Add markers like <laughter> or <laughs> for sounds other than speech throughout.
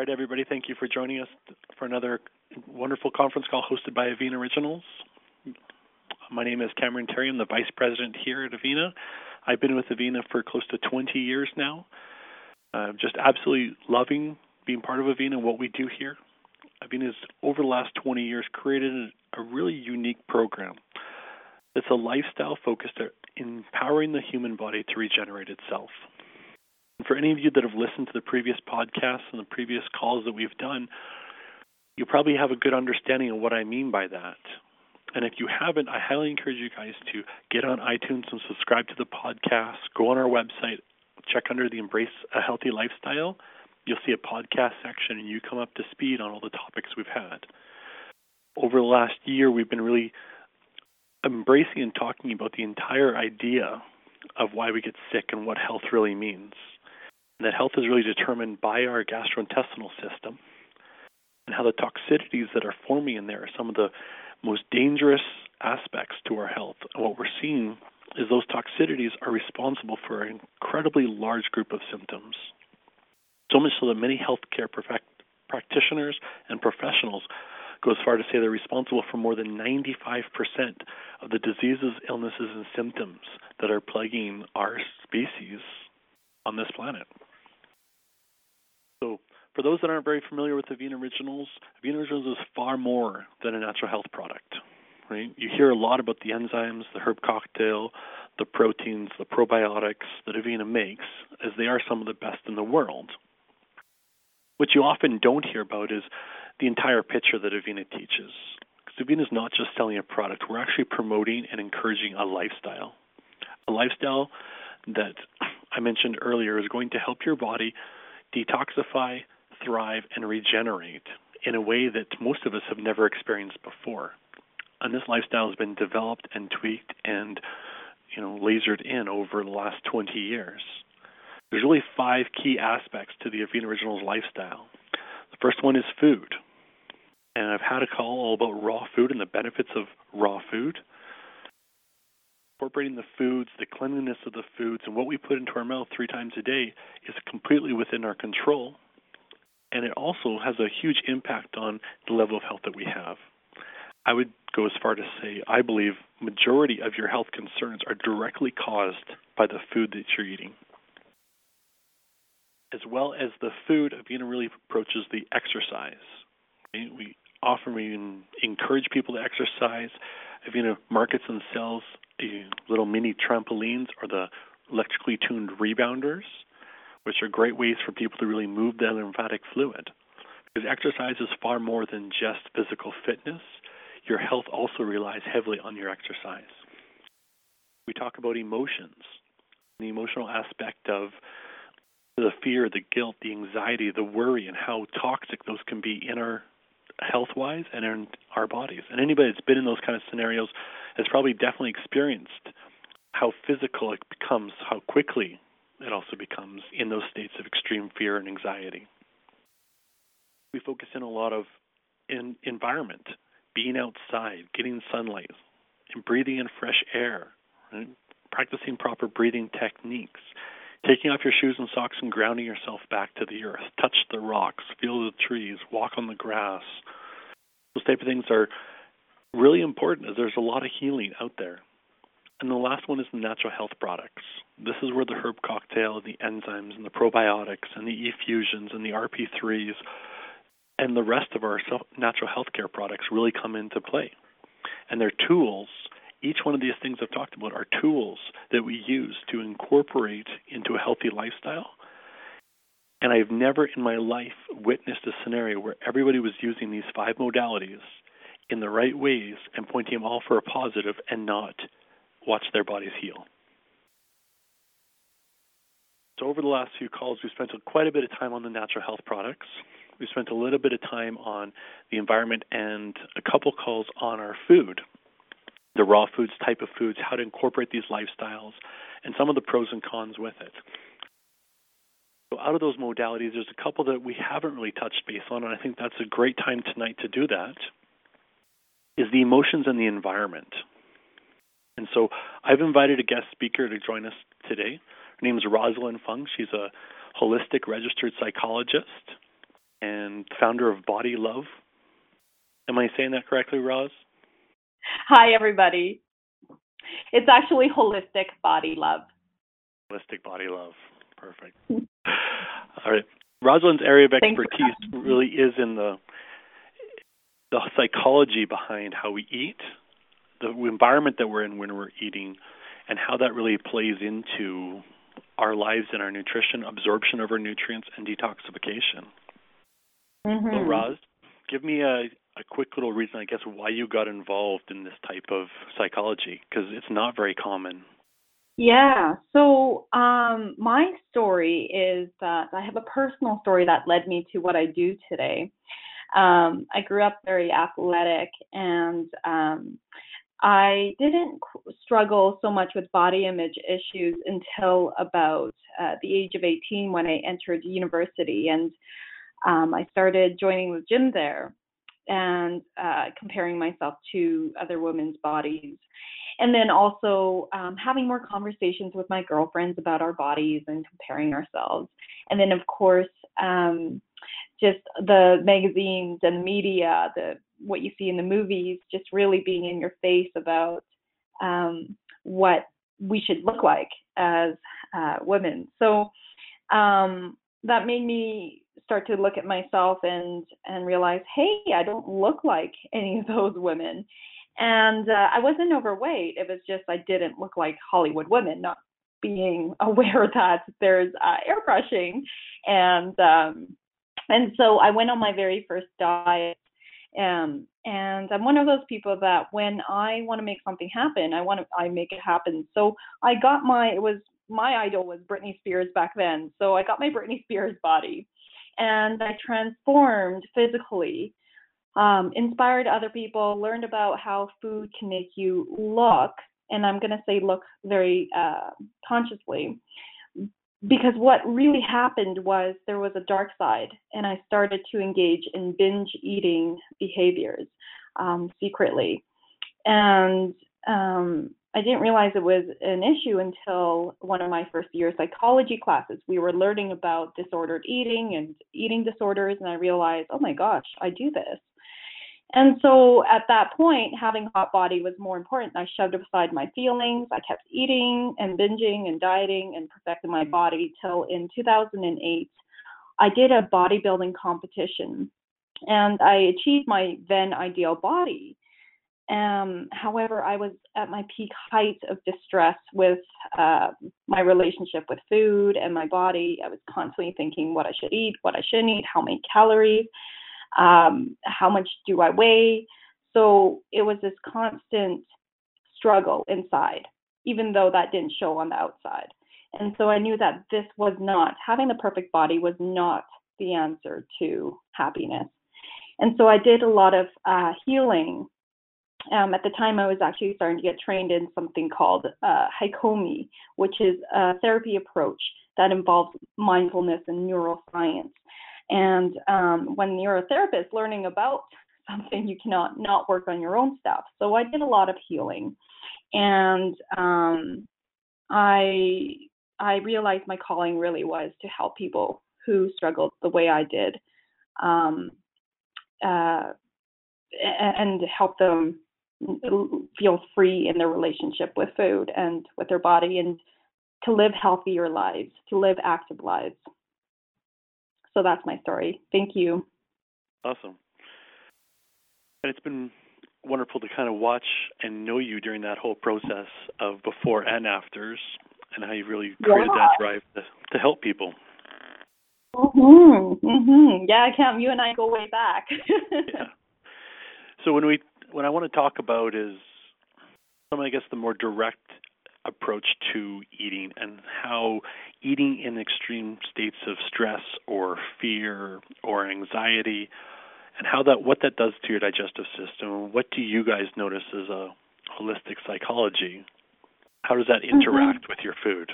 right, everybody, thank you for joining us for another wonderful conference call hosted by Avena Originals. My name is Kameron Tarry. I'm the Vice President here at Avena. I've been with Avena for close to 20 years now. I'm just absolutely loving being part of Avena and what we do here. Avena has, over the last 20 years, created a really unique program. It's a lifestyle focused at empowering the human body to regenerate itself. For any of you that have listened to the previous podcasts and the previous calls that we've done, you probably have a good understanding of what I mean by that. And if you haven't, I highly encourage you guys to get on iTunes and subscribe to the podcast. Go on our website, check under the Embrace a Healthy Lifestyle. You'll see a podcast section, and you come up to speed on all the topics we've had. Over the last year, we've been really embracing and talking about the entire idea of why we get sick and what health really means and that health is really determined by our gastrointestinal system and how the toxicities that are forming in there are some of the most dangerous aspects to our health. And what we're seeing is those toxicities are responsible for an incredibly large group of symptoms. So much so that many healthcare practitioners and professionals go as far to say they're responsible for more than 95% of the diseases, illnesses, and symptoms that are plaguing our species on this planet. For those that aren't very familiar with Avena Originals, Avena Originals is far more than a natural health product. Right? You hear a lot about the enzymes, the herb cocktail, the proteins, the probiotics that Avena makes, as they are some of the best in the world. What you often don't hear about is the entire picture that Avena teaches. Because Avena is not just selling a product, we're actually promoting and encouraging a lifestyle. A lifestyle that I mentioned earlier is going to help your body detoxify, thrive, and regenerate in a way that most of us have never experienced before. And this lifestyle has been developed and tweaked and you know lasered in over the last 20 years. There's really five key aspects to the Avena Originals lifestyle. The first one is food. And I've had a call all about raw food and the benefits of raw food incorporating the foods, the cleanliness of the foods, and what we put into our mouth three times a day is completely within our control. And it also has a huge impact on the level of health that we have. I would go as far to say I believe majority of your health concerns are directly caused by the food that you're eating. As well as the food, Avena really approaches the exercise. We often we encourage people to exercise. Avena markets and sells eh, little mini trampolines or the electrically tuned rebounders, which are great ways for people to really move their lymphatic fluid. Because exercise is far more than just physical fitness. Your health also relies heavily on your exercise. We talk about emotions, the emotional aspect of the fear, the guilt, the anxiety, the worry, and how toxic those can be in our health wise and in our bodies. And anybody that's been in those kind of scenarios has probably definitely experienced how physical it becomes, how quickly it also becomes in those states of extreme fear and anxiety. We focus in a lot of in environment, being outside, getting sunlight, and breathing in fresh air, right? practicing proper breathing techniques, taking off your shoes and socks and grounding yourself back to the earth. Touch the rocks, feel the trees, walk on the grass. Those type of things are really important as there's a lot of healing out there. And the last one is the natural health products. This is where the herb cocktail, the enzymes, and the probiotics, and the effusions, and the RP3s, and the rest of our natural healthcare products really come into play. And they're tools. Each one of these things I've talked about are tools that we use to incorporate into a healthy lifestyle. And I've never in my life witnessed a scenario where everybody was using these five modalities in the right ways and pointing them all for a positive and not watch their bodies heal. So, over the last few calls, we spent quite a bit of time on the natural health products. We spent a little bit of time on the environment and a couple calls on our food, the raw foods type of foods, how to incorporate these lifestyles, and some of the pros and cons with it. So, out of those modalities, there's a couple that we haven't really touched base on, and I think that's a great time tonight to do that is the emotions and the environment. And so I've invited a guest speaker to join us today. Her name is Rosalyn Fung. She's a holistic registered psychologist. and founder of Body Love. Am I saying that correctly, Roz? Hi, everybody. It's actually Holistic Body Love. Holistic Body Love. Perfect. <laughs> All right. Rosalyn's area of expertise really is in the the psychology behind how we eat, the environment that we're in when we're eating, and how that really plays into our lives and our nutrition, absorption of our nutrients, and detoxification. Mm-hmm. So, Roz, give me a, a quick little reason, I guess, why you got involved in this type of psychology, because it's not very common. Yeah. So, um, my story is that I have a personal story that led me to what I do today. Um, I grew up very athletic and um, I didn't struggle so much with body image issues until about uh, the age of 18 when I entered university and um, I started joining the gym there and uh, comparing myself to other women's bodies. And then also um, having more conversations with my girlfriends about our bodies and comparing ourselves. And then, of course, um, just the magazines and media, the what you see in the movies, just really being in your face about um, what we should look like as uh, women. So um, that made me start to look at myself and and realize, hey, I don't look like <laughs> any of those women. And uh, I wasn't overweight. It was just I didn't look like Hollywood women, not being <laughs> aware that there's uh, airbrushing and um, and so I went on my very first diet. Um, and I'm one of those people that when I want to make something happen, I want to I make it happen. So I got my it was my idol was Britney Spears back then. So I got my <laughs> Britney Spears body, and I transformed physically, um, inspired other people, learned about how food can make you look, and I'm gonna say look very uh, consciously because what really happened was there was a dark side and i started to engage in binge eating behaviors um, secretly. And um, i didn't realize it was an issue until one of my first year psychology classes. We were learning about disordered eating and eating disorders and i realized oh my gosh i do this and so at that point, having hot body was more important. I shoved aside my feelings. I kept eating and binging and dieting and perfecting my body till in 2008, I did a bodybuilding competition and I achieved my then ideal body. Um, however, I was at my peak height of distress with uh, my relationship with food and my body. I was constantly thinking what I should eat, what I shouldn't eat, how many calories um, how much do I weigh? So it was this constant struggle inside, even though that didn't show on the outside. And so I knew that this was not, having the perfect body was not the answer to happiness. And so I did a lot of uh, healing. Um, at the time, I was actually starting to get trained in something called uh, Hakomi, which is a therapy approach that involves mindfulness and neuroscience. And um, when you're a therapist learning about something, you cannot not work on your own stuff. So I did a lot of healing, and um, I I realized my calling really was to help people who struggled the way I did, um, uh, and help them feel free in their relationship with food and with their body, and to live healthier lives, to live active lives. So that's my story. Thank you. Awesome. And it's been wonderful to kind of watch and know you during that whole process of before and afters and how you really created yeah. that drive to, to help people. Mhm. Mhm. Yeah, Cam. You and I go way back. <laughs> yeah. So when we when I want to talk about is some I guess the more direct approach to eating and how eating in extreme states of stress or fear or anxiety and how that what that does to your digestive system what do you guys notice as a holistic psychology how does that mm-hmm. interact mm-hmm. with your food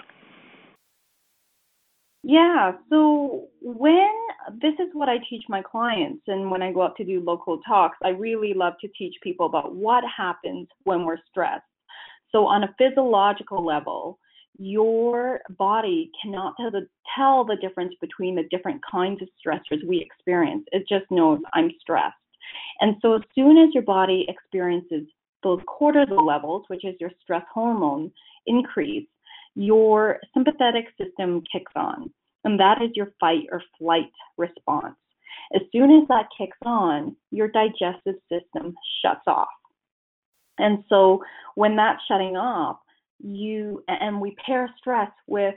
yeah so when this is what i teach my clients and when i go out to do local talks i really love to teach people about what happens when we're stressed so, on a physiological level, your body cannot tell the, tell the difference between the different kinds of stressors we experience. It just knows I'm stressed. And so as soon as your body experiences those cortisol levels, which is your stress hormone, increase, your sympathetic system kicks on. And that is your fight or flight response. As soon as that kicks on, your digestive system shuts off. And so when that's shutting off, you and we pair stress with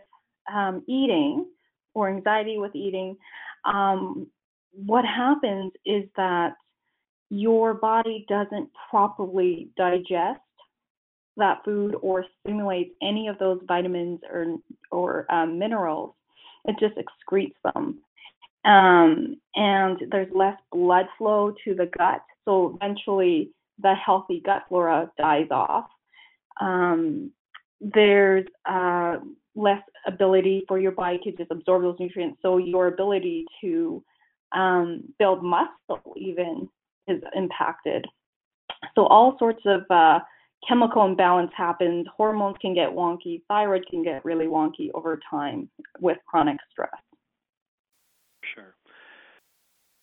um, eating or anxiety with eating, um, what happens is that your body doesn't properly digest that food or stimulates any of those vitamins or or um, minerals. It just excretes them, um, and there's less blood flow to the gut. So eventually, the healthy gut flora dies off. Um, there's uh, less ability for your body to just absorb those nutrients. So your ability to um, build muscle even is impacted. So all sorts of uh, chemical imbalance happens. Hormones can get wonky. Thyroid can get really wonky over time with chronic stress.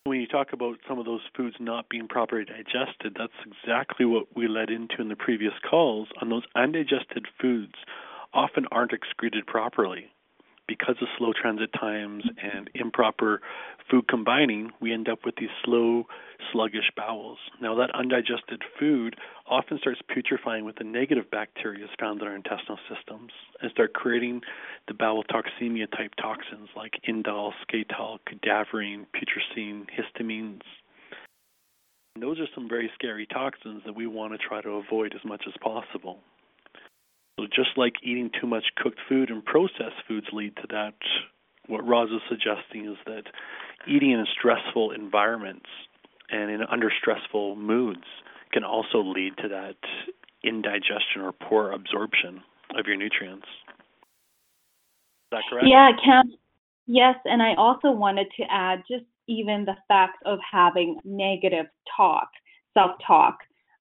When you talk about some of those foods not being properly digested, that's exactly what we led into in the previous calls. On those undigested foods, often aren't excreted properly because of slow transit times and improper food combining, we end up with these slow, sluggish bowels. Now, that undigested food often starts putrefying with the negative bacteria found in our intestinal systems and start creating the bowel toxemia type toxins like indole, skatole, cadaverine, putrescine, histamines. And those are some very scary toxins that we want to try to avoid as much as possible. So just like eating too much cooked food and processed foods lead to that, what Roz is suggesting is that eating in stressful environments and in under stressful moods can also lead to that indigestion or poor absorption of your nutrients. Is that correct? Yeah, Cam. Yes, and I also wanted to add just even the fact of having negative talk, self-talk,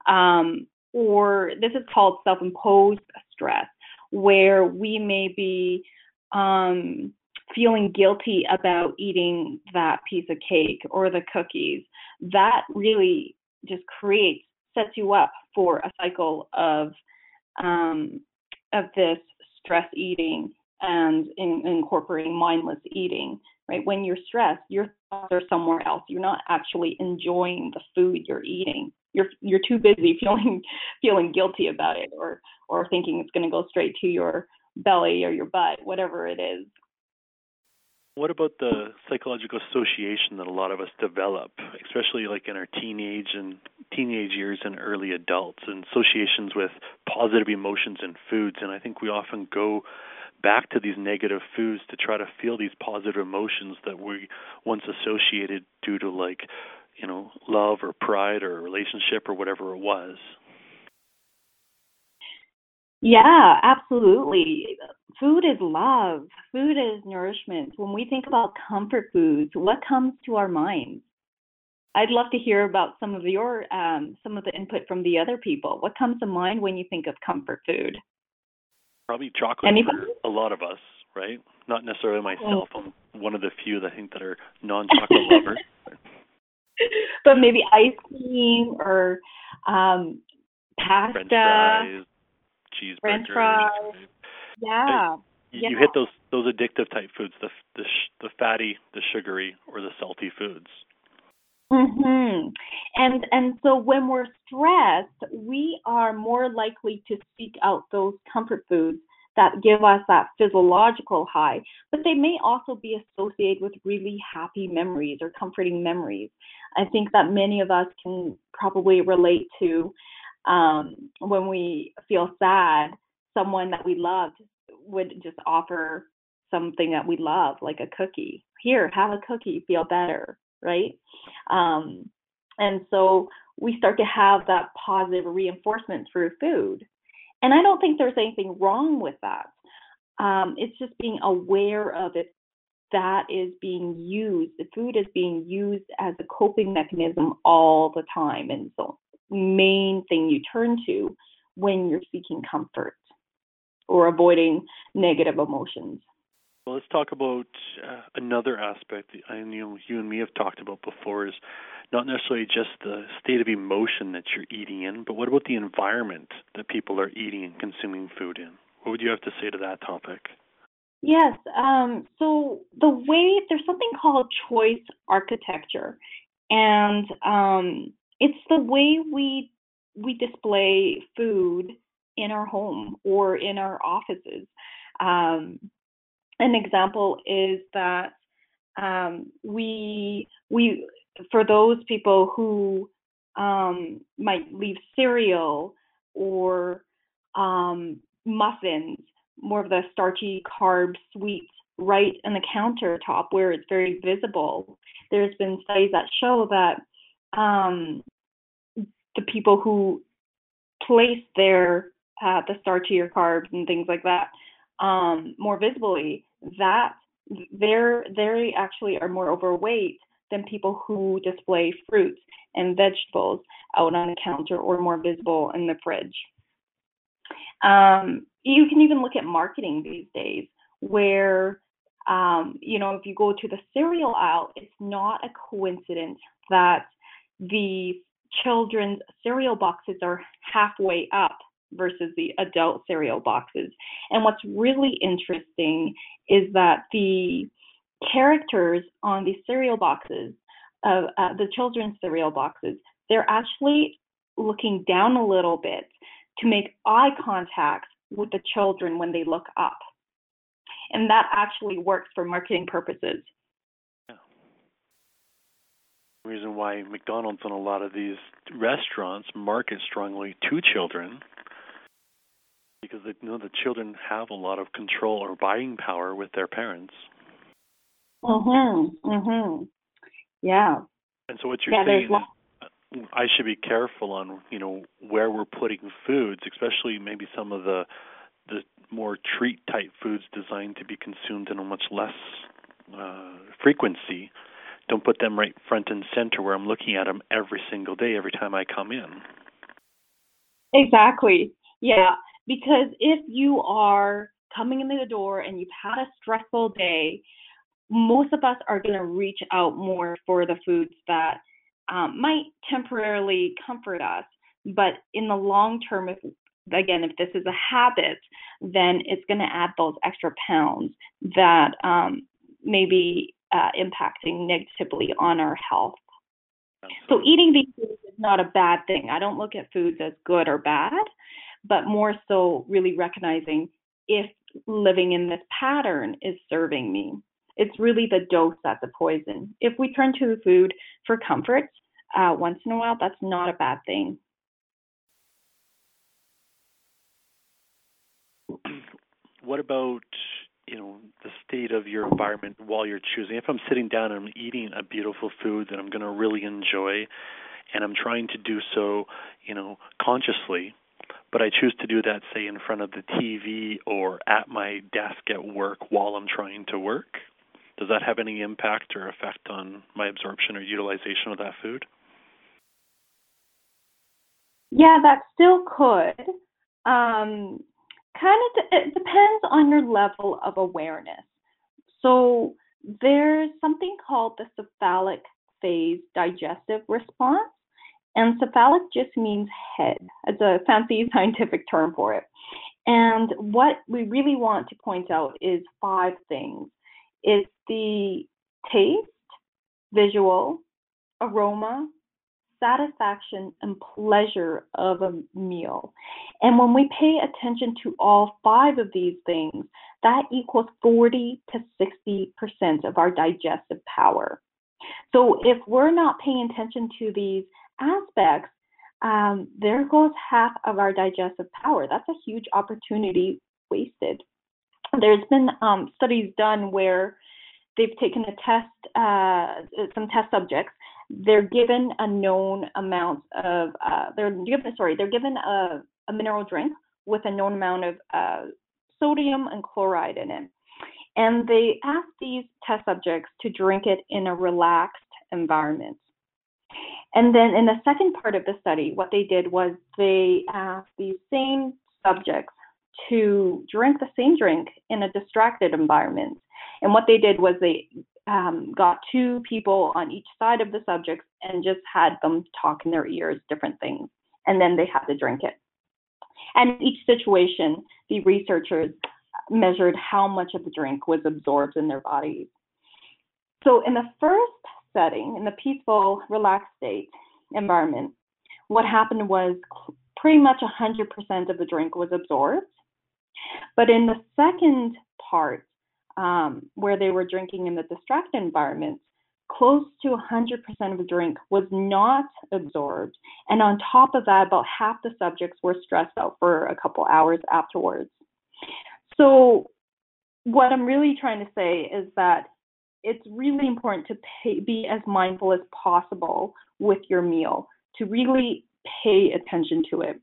um, or this is called self-imposed stress, where we may be um, feeling guilty about eating that piece of cake or the cookies. That really just creates sets you up for a cycle of um, of this stress eating and in, incorporating mindless eating. Right when you're stressed, your thoughts are somewhere else. You're not actually enjoying the food you're eating you're you're too busy <laughs> feeling feeling guilty about it or or thinking it's going to go straight to your belly or your butt whatever it is. What about the psychological association that a lot of us develop especially like in our teenage and teenage years and early adults and associations with positive emotions and foods? And i think we often go back to these negative foods to try to feel these positive emotions that we once associated due to like you know, love or pride or relationship or whatever it was. Yeah, absolutely. Food is love. Food is nourishment. When we think about comfort foods, what comes to our minds? I'd love to hear about some of your um, some of the input from the other people. What comes to mind when you think of comfort food? Probably chocolate Anybody? for a lot of us, right? Not necessarily myself. I'm one of the few that I think that are non-chocolate <laughs> lovers. <laughs> but maybe ice cream or um, pasta, French fries, cheeseburgers. French fries. Yeah. You, yeah. you hit those those addictive type foods, the the the fatty, the sugary, or the salty foods. Mhm. And and so when we're stressed, we are more likely to seek out those comfort foods that give us that physiological high, but they may also be associated with really happy memories or comforting memories. I think that many of us can probably relate to um, when we feel sad, someone that we loved would just offer something that we love, like a cookie. Here, have a cookie, feel better, right? Um, and so we start to have that positive reinforcement through food. And I don't think there's anything wrong with that. Um, it's just being aware of it that is being used. The food is being used as a coping mechanism all the time. And so, main thing you turn to when you're seeking comfort. or avoiding negative emotions. Well, let's talk about uh, another aspect I know you and me have talked about before is not necessarily just the state of emotion that you're eating in, but what about the environment that people are eating and consuming food in? What would you have to say to that topic? Yes. Um, so the way there's something called choice architecture, and um, it's the way we we display food in our home or in our offices. Um, an example is that um, we we for those people who um, might leave cereal or um, muffins, more of the starchy carb sweets, right on the countertop where it's very visible. There's been studies that show that um, the people who place their uh, the starchier carbs and things like that um, more visibly, that they're they actually are more overweight than people who display fruits and vegetables out on the counter or more visible in the fridge. Um, you can even look at marketing these days where um, you know if you go to the cereal aisle it's not a coincidence that the children's cereal boxes are halfway up versus the adult cereal boxes. And what's really interesting is that the characters on the cereal boxes, uh, the children's cereal boxes, they're actually looking down a little bit to make eye contact with the children when they look up. And that actually works for marketing purposes. Yeah. Reason why McDonald's and a lot of these restaurants market strongly to children because they know the children have a lot of control or buying power with their parents. Mhm. Mhm. Yeah. And so what you're yeah, saying is I should be careful on, you know, where we're putting foods, especially maybe some of the the more treat type foods designed to be consumed in a much less uh, frequency. Don't put them right front and center where I'm looking at them every single day, every time I come in. Exactly. Yeah. Because if you are coming in the door and you've had a stressful day, most of us are going to reach out more for the foods that um, might temporarily comfort us. But in the long term, if again, if this is a habit, then it's going to add those extra pounds that um, may be uh, impacting negatively on our health. So eating these foods is not a bad thing. I don't look at foods as good or bad but more so really recognizing if living in this pattern is serving me. It's really the dose that's the poison. If we turn to food for comfort uh, once in a while, that's not a bad thing. What about you know the state of your environment while you're choosing? If I'm sitting down and I'm eating a beautiful food that I'm going to really enjoy, and I'm trying to do so, you know, consciously, but I choose to do that, say, in front of the TV or at my desk at work while I'm trying to work. Does that have any impact or effect on my absorption or utilization of that food? Yeah, that still could. Um, kind of, it depends on your level of awareness. So there's something called the cephalic phase digestive response. And cephalic just means head. It's a fancy <laughs> scientific term for it. And what we really want to point out is five things. It's the taste, visual, aroma, satisfaction, and pleasure of a meal. And when we pay attention to all five of these things, that equals 40 to 60% of our digestive power. So if we're not paying attention to these aspects, um, there goes half of our digestive power. That's a huge opportunity wasted. There's been um, studies done where they've taken a test, uh, some test subjects. They're given a known amount of, uh, they're given, sorry, they're given a, a, mineral drink with a known amount of uh, sodium and chloride in it. And they asked these test subjects to drink it in a relaxed environment. And then in the second part of the study, what they did was they asked these same subjects to drink the same drink in a distracted environment. And what they did was they um, got two people on each side of the subjects and just had them talk in their ears different things. And then they had to drink it. And each situation, the researchers measured how much of the drink was absorbed in their bodies. So, in the first setting, in the peaceful, relaxed state environment, what happened was pretty much 100% of the drink was absorbed. But in the second part, um, where they were drinking in the distracted environment, close to 100% of the drink was not absorbed. And on top of that, about half the subjects were stressed out for a couple hours afterwards. So, what I'm really trying to say is that it's really important to pay, be as mindful as possible with your meal, to really pay attention to it.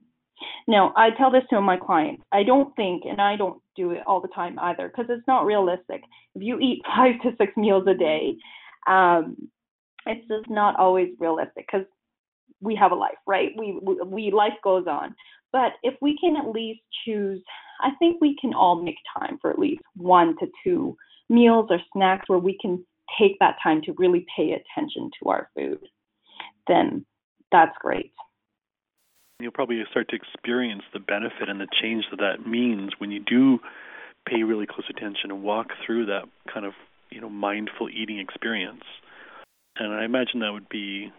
Now, I tell this to my clients. I don't think, and I don't do it all the time either, because it's not realistic. If you eat <laughs> five to six meals a day, um, it's just not always realistic because we have a life, right? We, we, we life goes on. But if we can at least choose, I think we can all make time for at least one to two meals or snacks where we can take that time to really pay attention to our food. Then that's great you'll probably start to experience the benefit and the change that that means when you do pay really close attention and walk through that kind of you know mindful eating experience. And I imagine that would be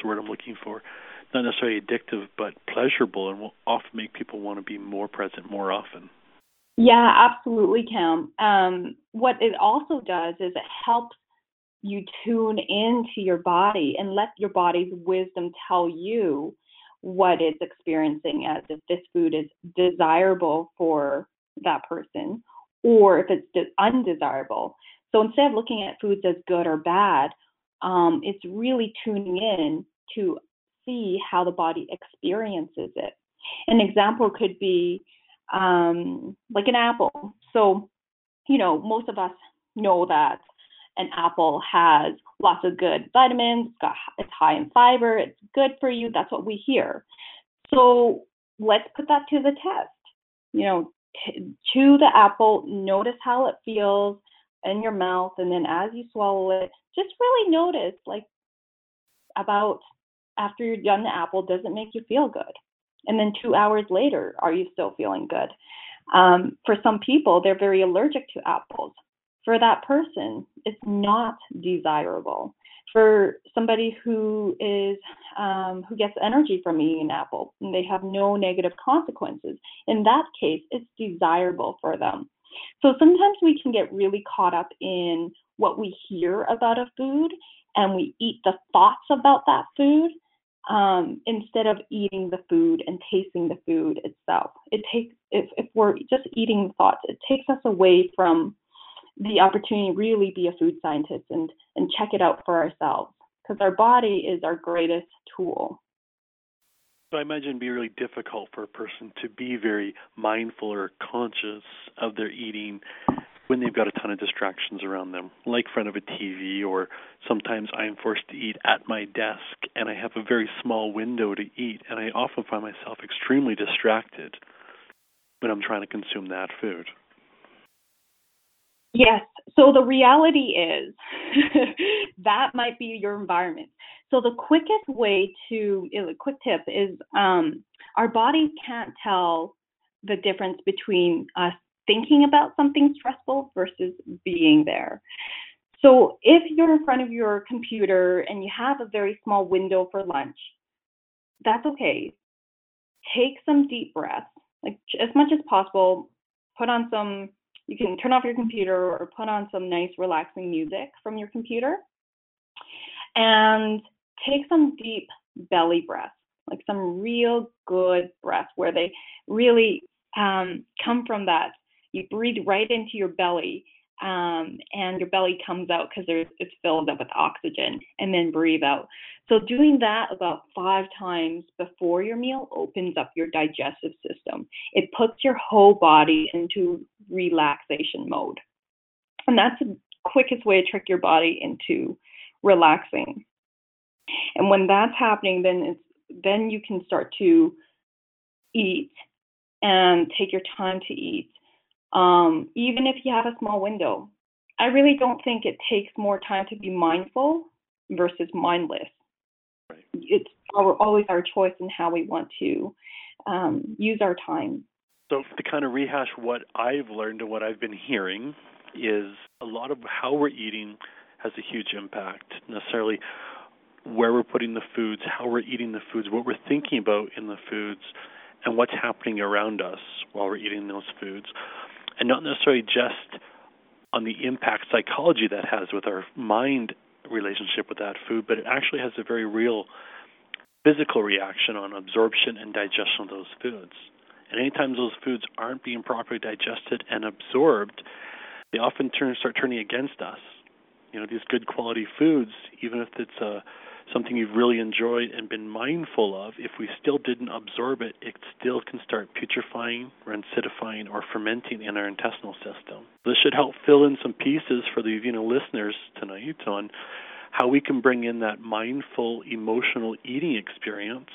the word I'm looking for, not necessarily addictive, but pleasurable, and will often make people want to be more present more often. Yeah, absolutely, Cam. Um, what it also does is it helps you tune into your body and let your body's wisdom tell you what it's experiencing as if this food is desirable for that person or if it's undesirable. So instead of looking at foods as good or bad, um, it's really tuning in to see how the body experiences it. An example could be um, like an apple. So, you know, most of us know that an apple has lots of good vitamins, it's, got, it's high in fiber, it's good for you. That's what we hear. So let's put that to the test. You know, t- chew the apple, notice how it feels in your mouth, and then as you swallow it, just really notice like about after you're done the apple, does it make you feel good? And then two hours later, are you still feeling good? Um, for some people, they're very allergic to apples for that person, it's not desirable. For somebody who is um, who gets energy from eating an apple and they have no negative consequences, in that case, it's desirable for them. So sometimes we can get really caught up in what we hear about a food and we eat the thoughts about that food um, instead of eating the food and tasting the food itself. It takes if, if we're just eating thoughts, it takes us away from the opportunity to really be a food scientist and, and check it out for ourselves because our body is our greatest tool. So I imagine it'd be really difficult for a person to be very mindful or conscious of their eating when they've got a ton of distractions around them, like front of a TV, or sometimes I'm forced to eat at my desk and I have a very small window to eat, and I often find myself extremely distracted when I'm trying to consume that food. Yes. So the reality is <laughs> that might be your environment. So the quickest way to, a quick tip is um, our bodies can't tell the difference between us thinking about something stressful versus being there. So if you're in front of your computer and you have a very small window for lunch, that's okay. Take some deep breaths, like as much as possible. Put on some you can turn off your computer or put on some nice relaxing music from your computer and take some deep belly breaths, like some real good breaths where they really um, come from that. You breathe right into your belly um, and your belly comes out because it's filled up with oxygen and then breathe out. So doing that about five times before your meal opens up your digestive system. It puts your whole body into relaxation mode. And that's the quickest way to trick your body into relaxing. And when that's happening, then it's then you can start to eat and take your time to eat, um, even if you have a small window. I really don't think it takes more time to be mindful versus mindless. Right. It's our, always our choice in how we want to um, use our time. So, to kind of rehash what I've learned and what I've been hearing, is a lot of how we're eating has a huge impact. Necessarily where we're putting the foods, how we're eating the foods, what we're thinking about in the foods, and what's happening around us while we're eating those foods. And not necessarily just on the impact psychology that has with our mind relationship with that food, but it actually has a very real physical reaction on absorption and digestion of those foods. And anytime those foods aren't being properly digested and absorbed, they often turn start turning against us. You know, these good quality foods, even if it's a something you've really enjoyed and been mindful of, if we still didn't absorb it, it still can start putrefying, rancidifying, or fermenting in our intestinal system. This should help fill in some pieces for the you know listeners tonight on how we can bring in that mindful emotional eating experience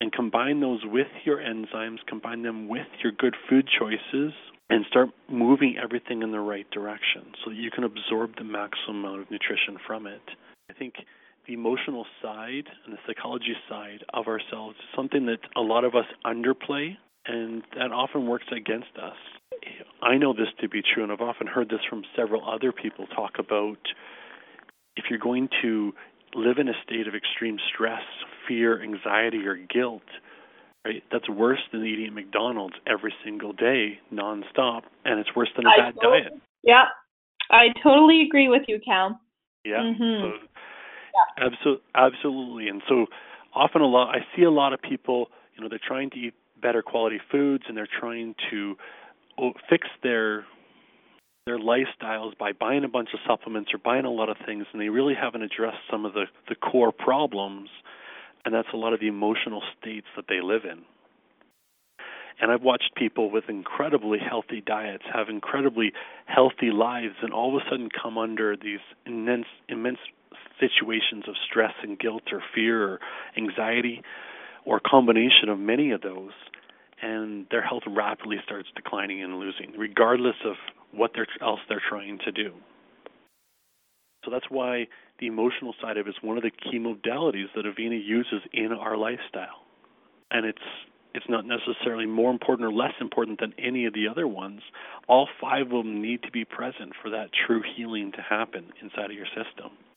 and combine those with your enzymes, combine them with your good food choices, and start moving everything in the right direction so that you can absorb the maximum amount of nutrition from it. I think the emotional side and the psychology side of ourselves is something that a lot of us underplay and that often works against us. I know this to be true, and I've often heard this from several other people talk about if you're going to live in a state of extreme stress, fear, anxiety, or guilt, right? That's worse than eating at McDonald's every single day, nonstop, and it's worse than a I bad totally, diet. Yeah, I totally agree with you, Cal. Yeah. Mm-hmm. So, yeah. Absolutely, absolutely. And so often a lot, I see a lot of people, you know, they're trying to eat better quality foods and they're trying to oh, fix their their lifestyles by buying a bunch of supplements or buying a lot of things and they really haven't addressed some of the the core problems and that's a lot of the emotional states that they live in. And I've watched people with incredibly healthy diets have incredibly healthy lives and all of a sudden come under these immense immense situations of stress and guilt or fear or anxiety or combination of many of those and their health rapidly starts declining and losing regardless of what they're, else they're trying to do. So that's why the emotional side of it is one of the key modalities that Avena uses in our lifestyle. And it's it's not necessarily more important or less important than any of the other ones. All five of them need to be present for that true healing to happen inside of your system.